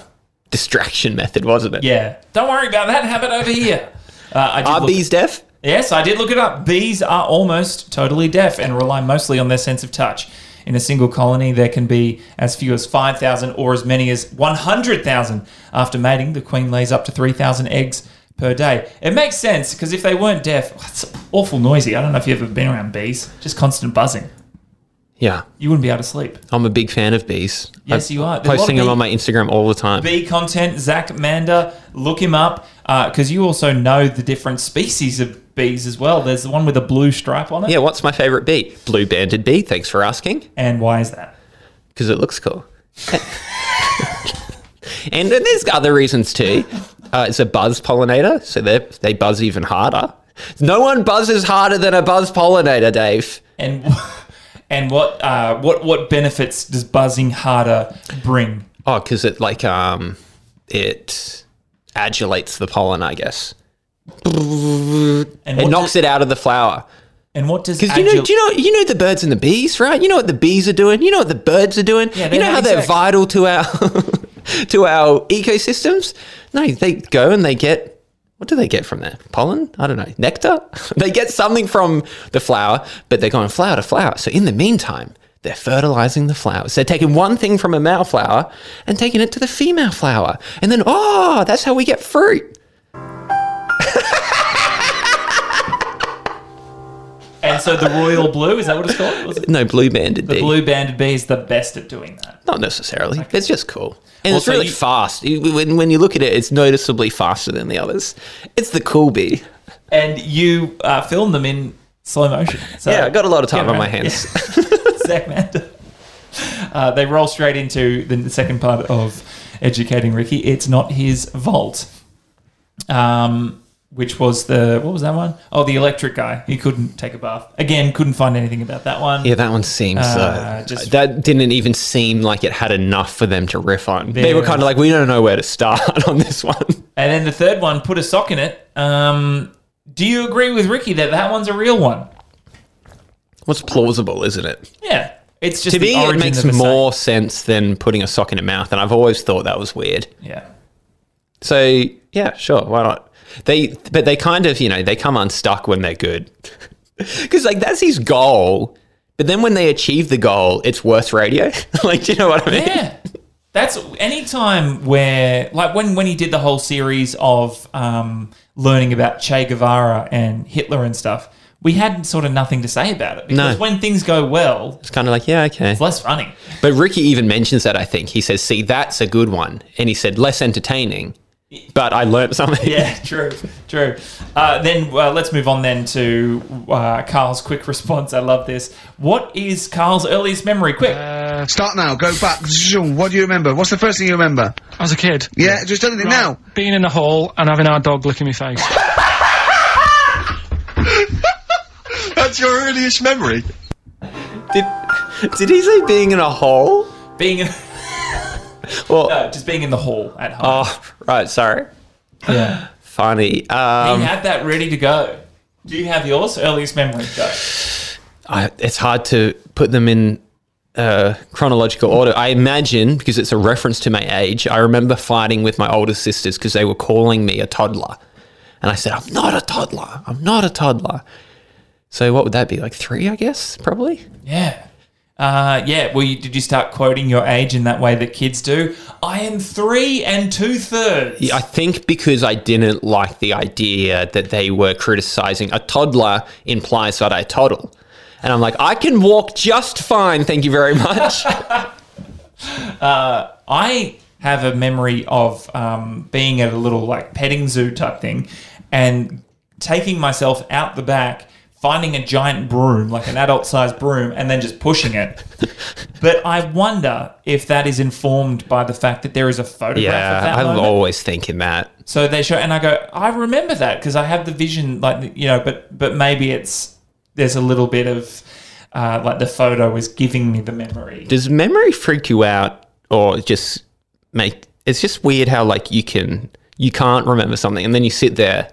distraction method, wasn't it? Yeah. Don't worry about that. Have it over here. Uh, I did Are look- bees deaf? Yes, I did look it up. Bees are almost totally deaf and rely mostly on their sense of touch. In a single colony, there can be as few as 5,000 or as many as 100,000. After mating, the queen lays up to 3,000 eggs per day. It makes sense because if they weren't deaf, it's awful noisy. I don't know if you've ever been around bees, just constant buzzing. Yeah, You wouldn't be able to sleep. I'm a big fan of bees. Yes, I'm you are. There's Posting them on my Instagram all the time. bee content, Zach Mander, look him up uh, because you also know the different species of bees as well. There's the one with a blue stripe on it. Yeah, what's my favorite bee? Blue banded bee. Thanks for asking. And why is that? Because it looks cool. and then there's other reasons too. Uh, it's a buzz pollinator, so they they buzz even harder. No one buzzes harder than a buzz pollinator, Dave. And and what uh, what what benefits does buzzing harder bring? Oh, because it like um it adulates the pollen, I guess. And It knocks it out of the flower. And what does Because you know, do you know, you know the birds and the bees, right? You know what the bees are doing. You know what the birds are doing. Yeah, you know how not they're vital to our to our ecosystems. No, they go and they get what do they get from there? Pollen? I don't know. Nectar? they get something from the flower, but they're going flower to flower. So in the meantime, they're fertilizing the flowers. They're taking one thing from a male flower and taking it to the female flower, and then oh, that's how we get fruit. and so the royal blue is that what it's called? It? No blue banded The bee. The blue banded bee is the best at doing that. Not necessarily. It's just cool. And Also, it's really you- fast. When, when you look at it, it's noticeably faster than the others. It's the cool bee. And you uh, film them in slow motion. So Yeah, I got a lot of time on my hands. Yeah. Zach Mander. Uh, they roll straight into the second part of educating Ricky. It's not his vault. Um, which was the what was that one? Oh, the electric guy. He couldn't take a bath again. Couldn't find anything about that one. Yeah, that one seems. Uh, Uh, just- that didn't even seem like it had enough for them to riff on. They were kind of like, we don't know where to start on this one. And then the third one, put a sock in it. Um, do you agree with Ricky that that one's a real one? What's plausible, isn't it? Yeah, it's just To me, it makes more sense than putting a sock in a mouth, and I've always thought that was weird. Yeah, So yeah, sure, why not? They, but they kind of, you know, they come unstuck when they're good, because like that's his goal. But then when they achieve the goal, it's worse radio. like, do you know what I mean? yeah. That's any time where, like, when when he did the whole series of um, learning about Che Guevara and Hitler and stuff, we had sort of nothing to say about it because No. when things go well, It's kind of like, yeah, okay. it's less funny. But Ricky even mentions that. I think he says, "See, that's a good one," and he said less entertaining, but I learnt something. Yeah, true, true. Uh, then uh, let's move on then to uh, Karl's quick response. I love this. What is Karl's earliest memory? Quick. Start now. Go back. What do you remember? What's the first thing you remember? As a kid. Yeah, just anything now. Being in the hall and having our dog licking my face. That's your earliest memory. Did Did he say being in a hole? being in, Well, no, just being in the hall at home. oh, right. Sorry. yeah. Funny. Um, he had that ready to go. Do you have yours? Earliest memory? Go. I, it's hard to put them in uh, chronological order. I imagine because it's a reference to my age. I remember fighting with my older sisters because they were calling me a toddler, and I said, "I'm not a toddler. I'm not a toddler." So what would that be? Like three, I guess, probably. Yeah. Uh, yeah. Well, you, did you start quoting your age in that way that kids do? I am three and two thirds. I think because I didn't like the idea that they were criticizing a toddler implies that I toddle. And I'm like, I can walk just fine, thank you very much. I have a memory of um, being at a little like petting zoo type thing and taking myself out the back, finding a giant broom, like an adult sized broom, and then just pushing it. but I wonder if that is informed by the fact that there is a photograph of yeah, that I'm moment. always thinking that. So they show, and I go, I remember that because I have the vision, like you know, but but maybe it's there's a little bit of uh, like the photo is giving me the memory. Does memory freak you out or just make it's just weird how like you can you can't remember something and then you sit there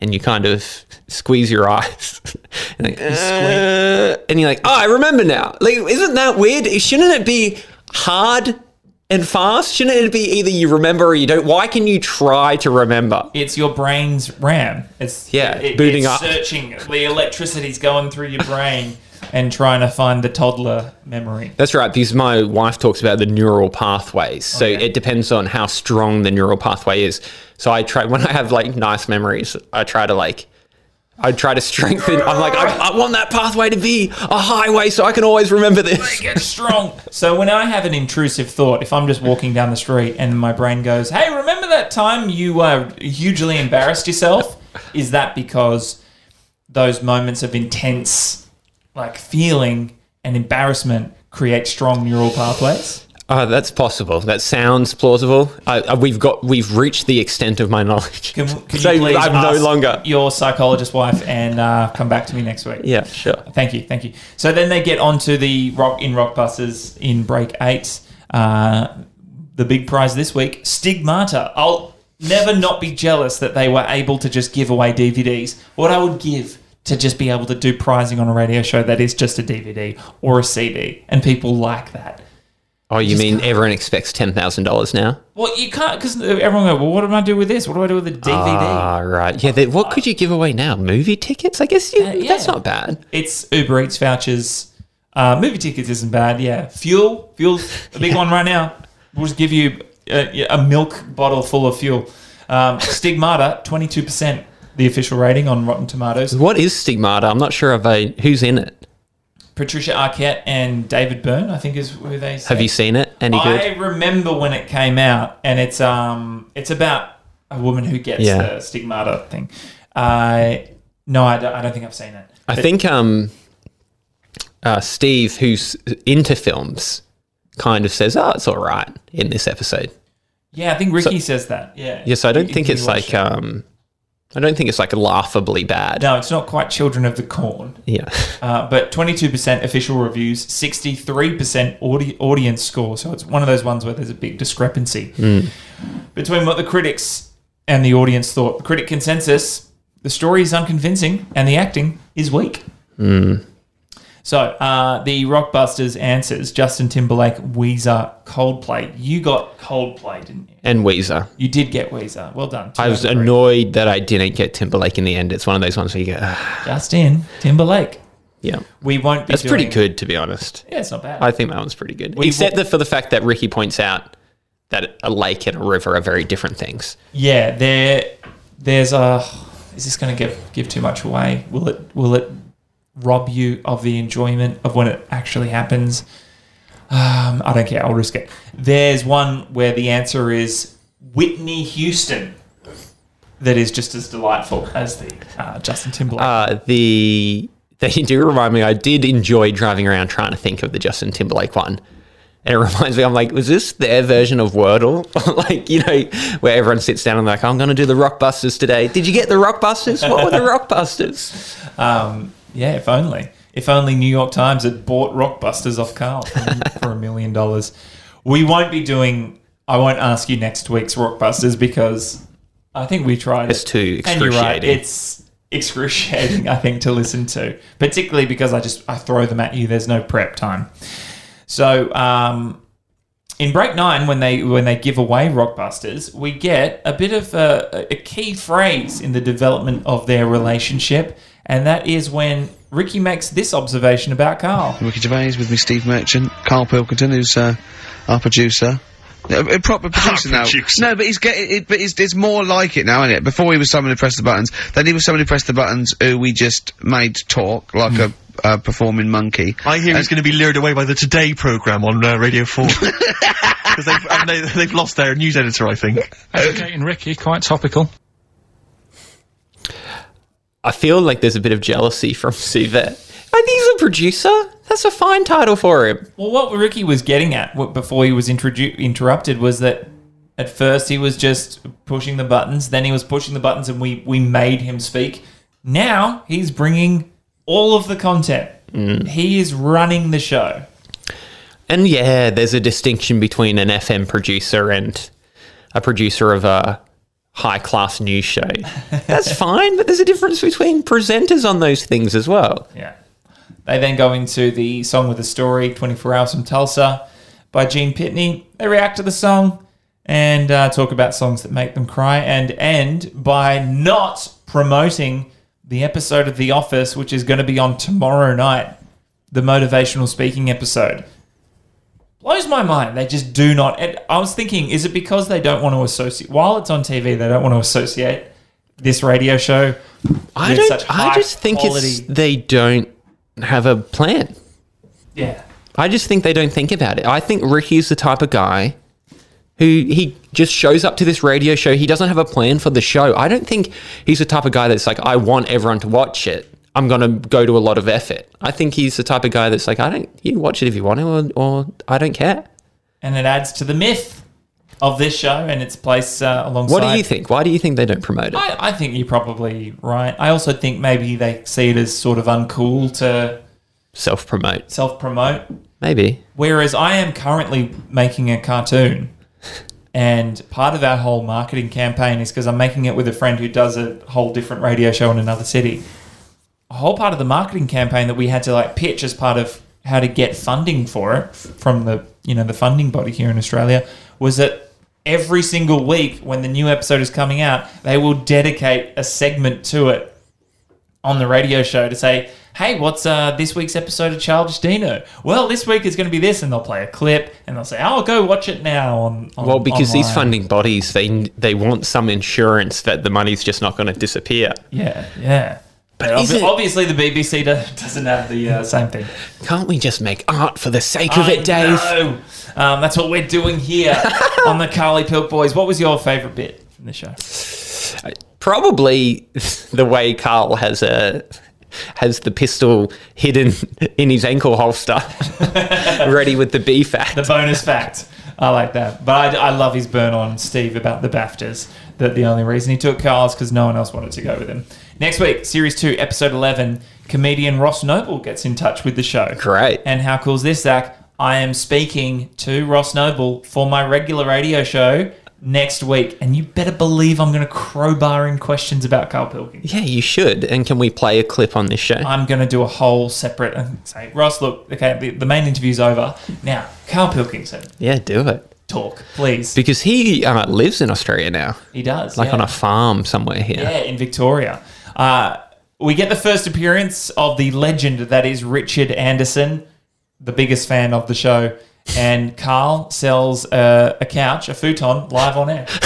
and you kind of squeeze your eyes and, like, "Uh," and you're like, oh, I remember now. Like, isn't that weird? Shouldn't it be hard and fast? Shouldn't it be either you remember or you don't? Why can you try to remember? It's your brain's RAM. It's Yeah, booting it's up. searching. The electricity's going through your brain and trying to find the toddler memory. That's right, because my wife talks about the neural pathways. So Okay. it depends on how strong the neural pathway is. So I try when I have like nice memories, I try to like I try to strengthen. I'm like, I, I want that pathway to be a highway so I can always remember this. Get strong. so when I have an intrusive thought, if I'm just walking down the street and my brain goes, "Hey, remember that time you uh, hugely embarrassed yourself?" Is that because those moments of intense, like feeling and embarrassment create strong neural pathways? Oh, that's possible. That sounds plausible. I, I, we've got we've reached the extent of my knowledge. Can, can So you please I'm no longer- your psychologist wife and uh, come back to me next week? Yeah, sure. Thank you, thank you. So then they get onto the rock in Rockbusters in break eight. Uh, the big prize this week, Stigmata. I'll never not be jealous that they were able to just give away DVDs. What I would give to just be able to do prizing on a radio show that is just a DVD or a CD, and people like that. Oh, you mean everyone expects ten thousand dollars now? Well, you can't because everyone go. Well, what do I do with this? What do I do with the DVD? Ah, right. Yeah. They, what could you give away now? Movie tickets? I guess you, Uh, yeah. that's not bad. It's Uber Eats vouchers. Uh, movie tickets isn't bad. Yeah, fuel. Fuel's a big one right now. We'll just give you a, a milk bottle full of fuel. Um, Stigmata, twenty two percent, the official rating on Rotten Tomatoes. What is Stigmata? I'm not sure of a, who's in it. Patricia Arquette and David Byrne, I think, is who they. Say. Have you seen it? Any good? I remember when it came out, and it's um, it's about a woman who gets Yeah. the stigmata thing. Uh, no, I don't, I don't think I've seen it. I But- think um, uh, Steve, who's into films, kind of says, "Oh, it's all right" in this episode. Yeah, I think Ricky says that. Yeah. Yes, I don't think it's like it. um, I don't think it's like laughably bad. No, it's not quite Children of the Corn. Yeah. Uh, but 22% official reviews, 63% audi- audience score. So it's one of those ones where there's a big discrepancy between what the critics and the audience thought. The critic consensus the story is unconvincing and the acting is weak. So uh, the Rockbusters answers Justin Timberlake, Weezer, Coldplay. You got Coldplay, didn't you? and Weezer. You did get Weezer. Well done. I was Two out of three. annoyed that I didn't get Timberlake in the end. It's one of those ones where you go, "Ah, Justin Timberlake. yeah. We won't be That's pretty good, to be honest. Yeah, it's not bad. I think that one's pretty good. We Except for the fact that Ricky points out that a lake and a river are very different things. Yeah, there. There's a. Is this going to give give too much away? Will it? Will it rob you of the enjoyment of when it actually happens? Um, I don't care. I'll risk it. There's one where the answer is Whitney Houston. That is just as delightful as the uh, Justin Timberlake. Uh, the they do remind me. I did enjoy driving around trying to think of the Justin Timberlake one. And it reminds me, I'm like, was this their version of Wordle? like, you know, where everyone sits down and like, I'm going to do the Rockbusters today. Did you get the Rockbusters? What were the Rockbusters? Um, yeah, if only. If only New York Times had bought Rockbusters off Karl for, a million dollars. We won't be doing. I won't ask you next week's Rockbusters because I think we tried. It's it. too you're right. excruciating. It's excruciating. I think to listen to, particularly because I just I throw them at you. There's no prep time. So um, in break nine, when they when they give away Rockbusters, we get a bit of a, a key phrase in the development of their relationship, and that is when Ricky makes this observation about Karl. Ricky Gervais with me, Steve Merchant, Karl Pilkington, who's uh, our producer. A, a proper producer now. producer. No, but he's getting it. But it's, it's more like it now, isn't it? Before he was someone who pressed the buttons. Then he was someone who pressed the buttons who we just made talk like a, a performing monkey. I hear he's going to be lured away by the Today programme on uh, Radio 4. Because they've, and they, they've lost their news editor, I think. Educating Ricky, quite topical. I feel like there's a bit of jealousy from. I think he's a producer. That's a fine title for him. Well, what Ricky was getting at before he was introdu- interrupted was that at first he was just pushing the buttons, then he was pushing the buttons, and we we made him speak. Now he's bringing all of the content. Mm. He is running the show. And yeah, there's a distinction between an FM producer and a producer of a high class news show. That's fine, but there's a difference between presenters on those things as well. Yeah. They then go into the song with a story, 24 Hours from Tulsa by Gene Pitney. They react to the song and uh, talk about songs that make them cry and end by not promoting the episode of The Office, which is going to be on tomorrow night, the motivational speaking episode. Blows my mind. They just do not. And I was thinking, is it because they don't want to associate, while it's on TV, they don't want to associate this radio show I don't. such I just think quality- it's they don't have a plan. Yeah. I just think they don't think about it. I think Ricky's the type of guy who he just shows up to this radio show. He doesn't have a plan for the show. I don't think he's the type of guy that's like, I want everyone to watch it. I'm going to go to a lot of effort. I think he's the type of guy that's like, I don't, you can watch it if you want to, or, or I don't care. and it adds to the myth of this show and its place uh, alongside. What do you think? Why do you think they don't promote it? I, I think you're probably right. I also think maybe they see it as sort of uncool to Self promote. self promote. Maybe. Whereas I am currently making a cartoon, and part of our whole marketing campaign is because I'm making it with a friend who does a whole different radio show in another city. A whole part of the marketing campaign that we had to like pitch as part of how to get funding for it from the you know the funding body here in Australia was that every single week when the new episode is coming out, they will dedicate a segment to it on the radio show to say, "Hey, what's uh, this week's episode of Childish Dino?" Well, this week is going to be this, and they'll play a clip, and they'll say, "Oh, go watch it now." On, on Well, because these funding bodies, they they want some insurance that the money's just not going to disappear. yeah, yeah. But obviously, the BBC do- doesn't have the uh, same thing. Can't we just make art for the sake of I it, Dave? Um, that's what we're doing here on the Karly Pilkboys. What was your favourite bit from the show? Probably the way Karl has a has the pistol hidden in his ankle holster, ready with the B fact. The bonus fact. I like that. But I, I love his burn on Steve about the BAFTAs. That the only reason he took Karl is because no one else wanted to go with him. Next week, Series 2, Episode 11, comedian Ross Noble gets in touch with the show. Great. And how cool is this, Zach? I am speaking to Ross Noble for my regular radio show next week. And you better believe I'm going to crowbar in questions about Karl Pilkington. Yeah, you should. And can we play a clip on this show? I'm going to do a whole separate and say, Ross, look, okay, the, the main interview's over. Now, Karl Pilkington, yeah, do it. talk, please. Because he uh, lives in Australia now, He does. like yeah. on a farm somewhere here. Yeah, in Victoria. Uh, we get the first appearance of the legend that is Richard Anderson, the biggest fan of the show. And Karl sells uh, a couch, a futon, live on air.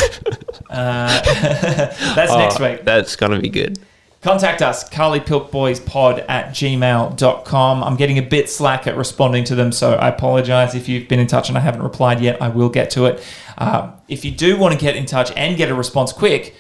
Uh, that's next Oh, week. That's going to be good. Contact us, karlypilkboyspod at gmail.com. I'm getting a bit slack at responding to them, so I apologize if you've been in touch and I haven't replied yet. I will get to it. Um, if you do want to get in touch and get a response quick,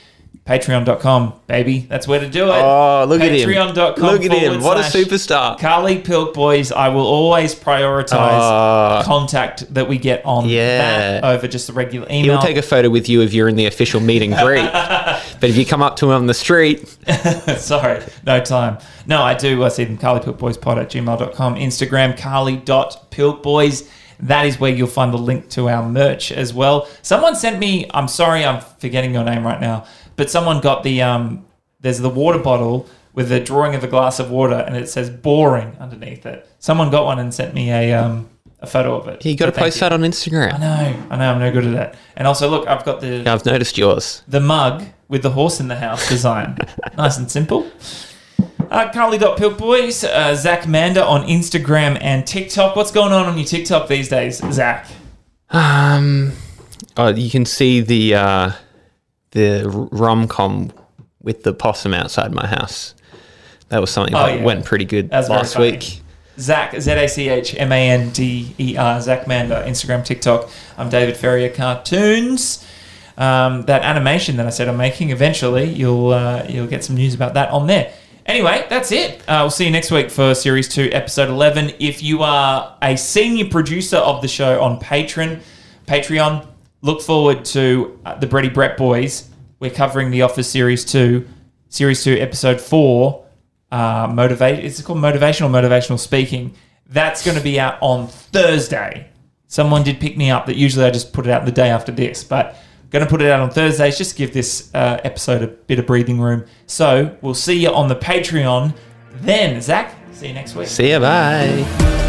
patreon.com, baby. That's where to do it. Oh, look at him. Patreon.com. Look at him. What a superstar. Karly Pilkboys, I will always prioritize Ah. contact that we get on Yeah. that over just the regular email. He'll take a photo with you if you're in the official meet and greet. but if you come up to him on the street, Sorry, no time. No, I do. I see them. KarlyPilkBoysPod at gmail.com. Instagram, carly.pilkboys. That is where you'll find the link to our merch as well. Someone sent me, I'm sorry, I'm forgetting your name right now, but someone got the, um, there's the water bottle with a drawing of a glass of water and it says boring underneath it. Someone got one and sent me a, um, a photo of it. you got to So post that on Instagram. I know, I know, I'm no good at that. And also, look, I've got the I've noticed yours. the mug with the horse in the house design. nice and simple. Uh, karly.pilkboys, uh, Zach Mander on Instagram and TikTok. What's going on on your TikTok these days, Zach? Um, oh, you can see the uh, the rom com with the possum outside my house. That was something Oh, that yeah. went pretty good That's last week. Zach, Z A C H M A N D E R, Zach Mander, Instagram, TikTok. I'm David Ferrier Cartoons. Um, that animation that I said I'm making, eventually you'll uh, you'll get some news about that on there. Anyway, that's it. Uh, we'll see you next week for Series 2, Episode 11. If you are a senior producer of the show on Patreon, Patreon, look forward to uh, the Bretty Brett Boys. We're covering The Office Series 2, Series 2, Episode 4, uh, motivate. Is it called motivational? Motivational speaking. That's going to be out on Thursday. Someone did pick me up that usually I just put it out the day after this, but going to put it out on Thursdays just to give this uh, episode a bit of breathing room. So we'll see you on the Patreon then. Zach, see you next week. See you. bye.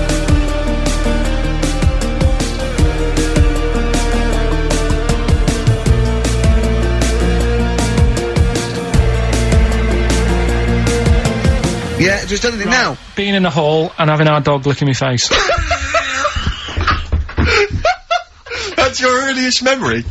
Yeah, just done it now. Being in a hall and having our dog licking my face. That's your earliest memory.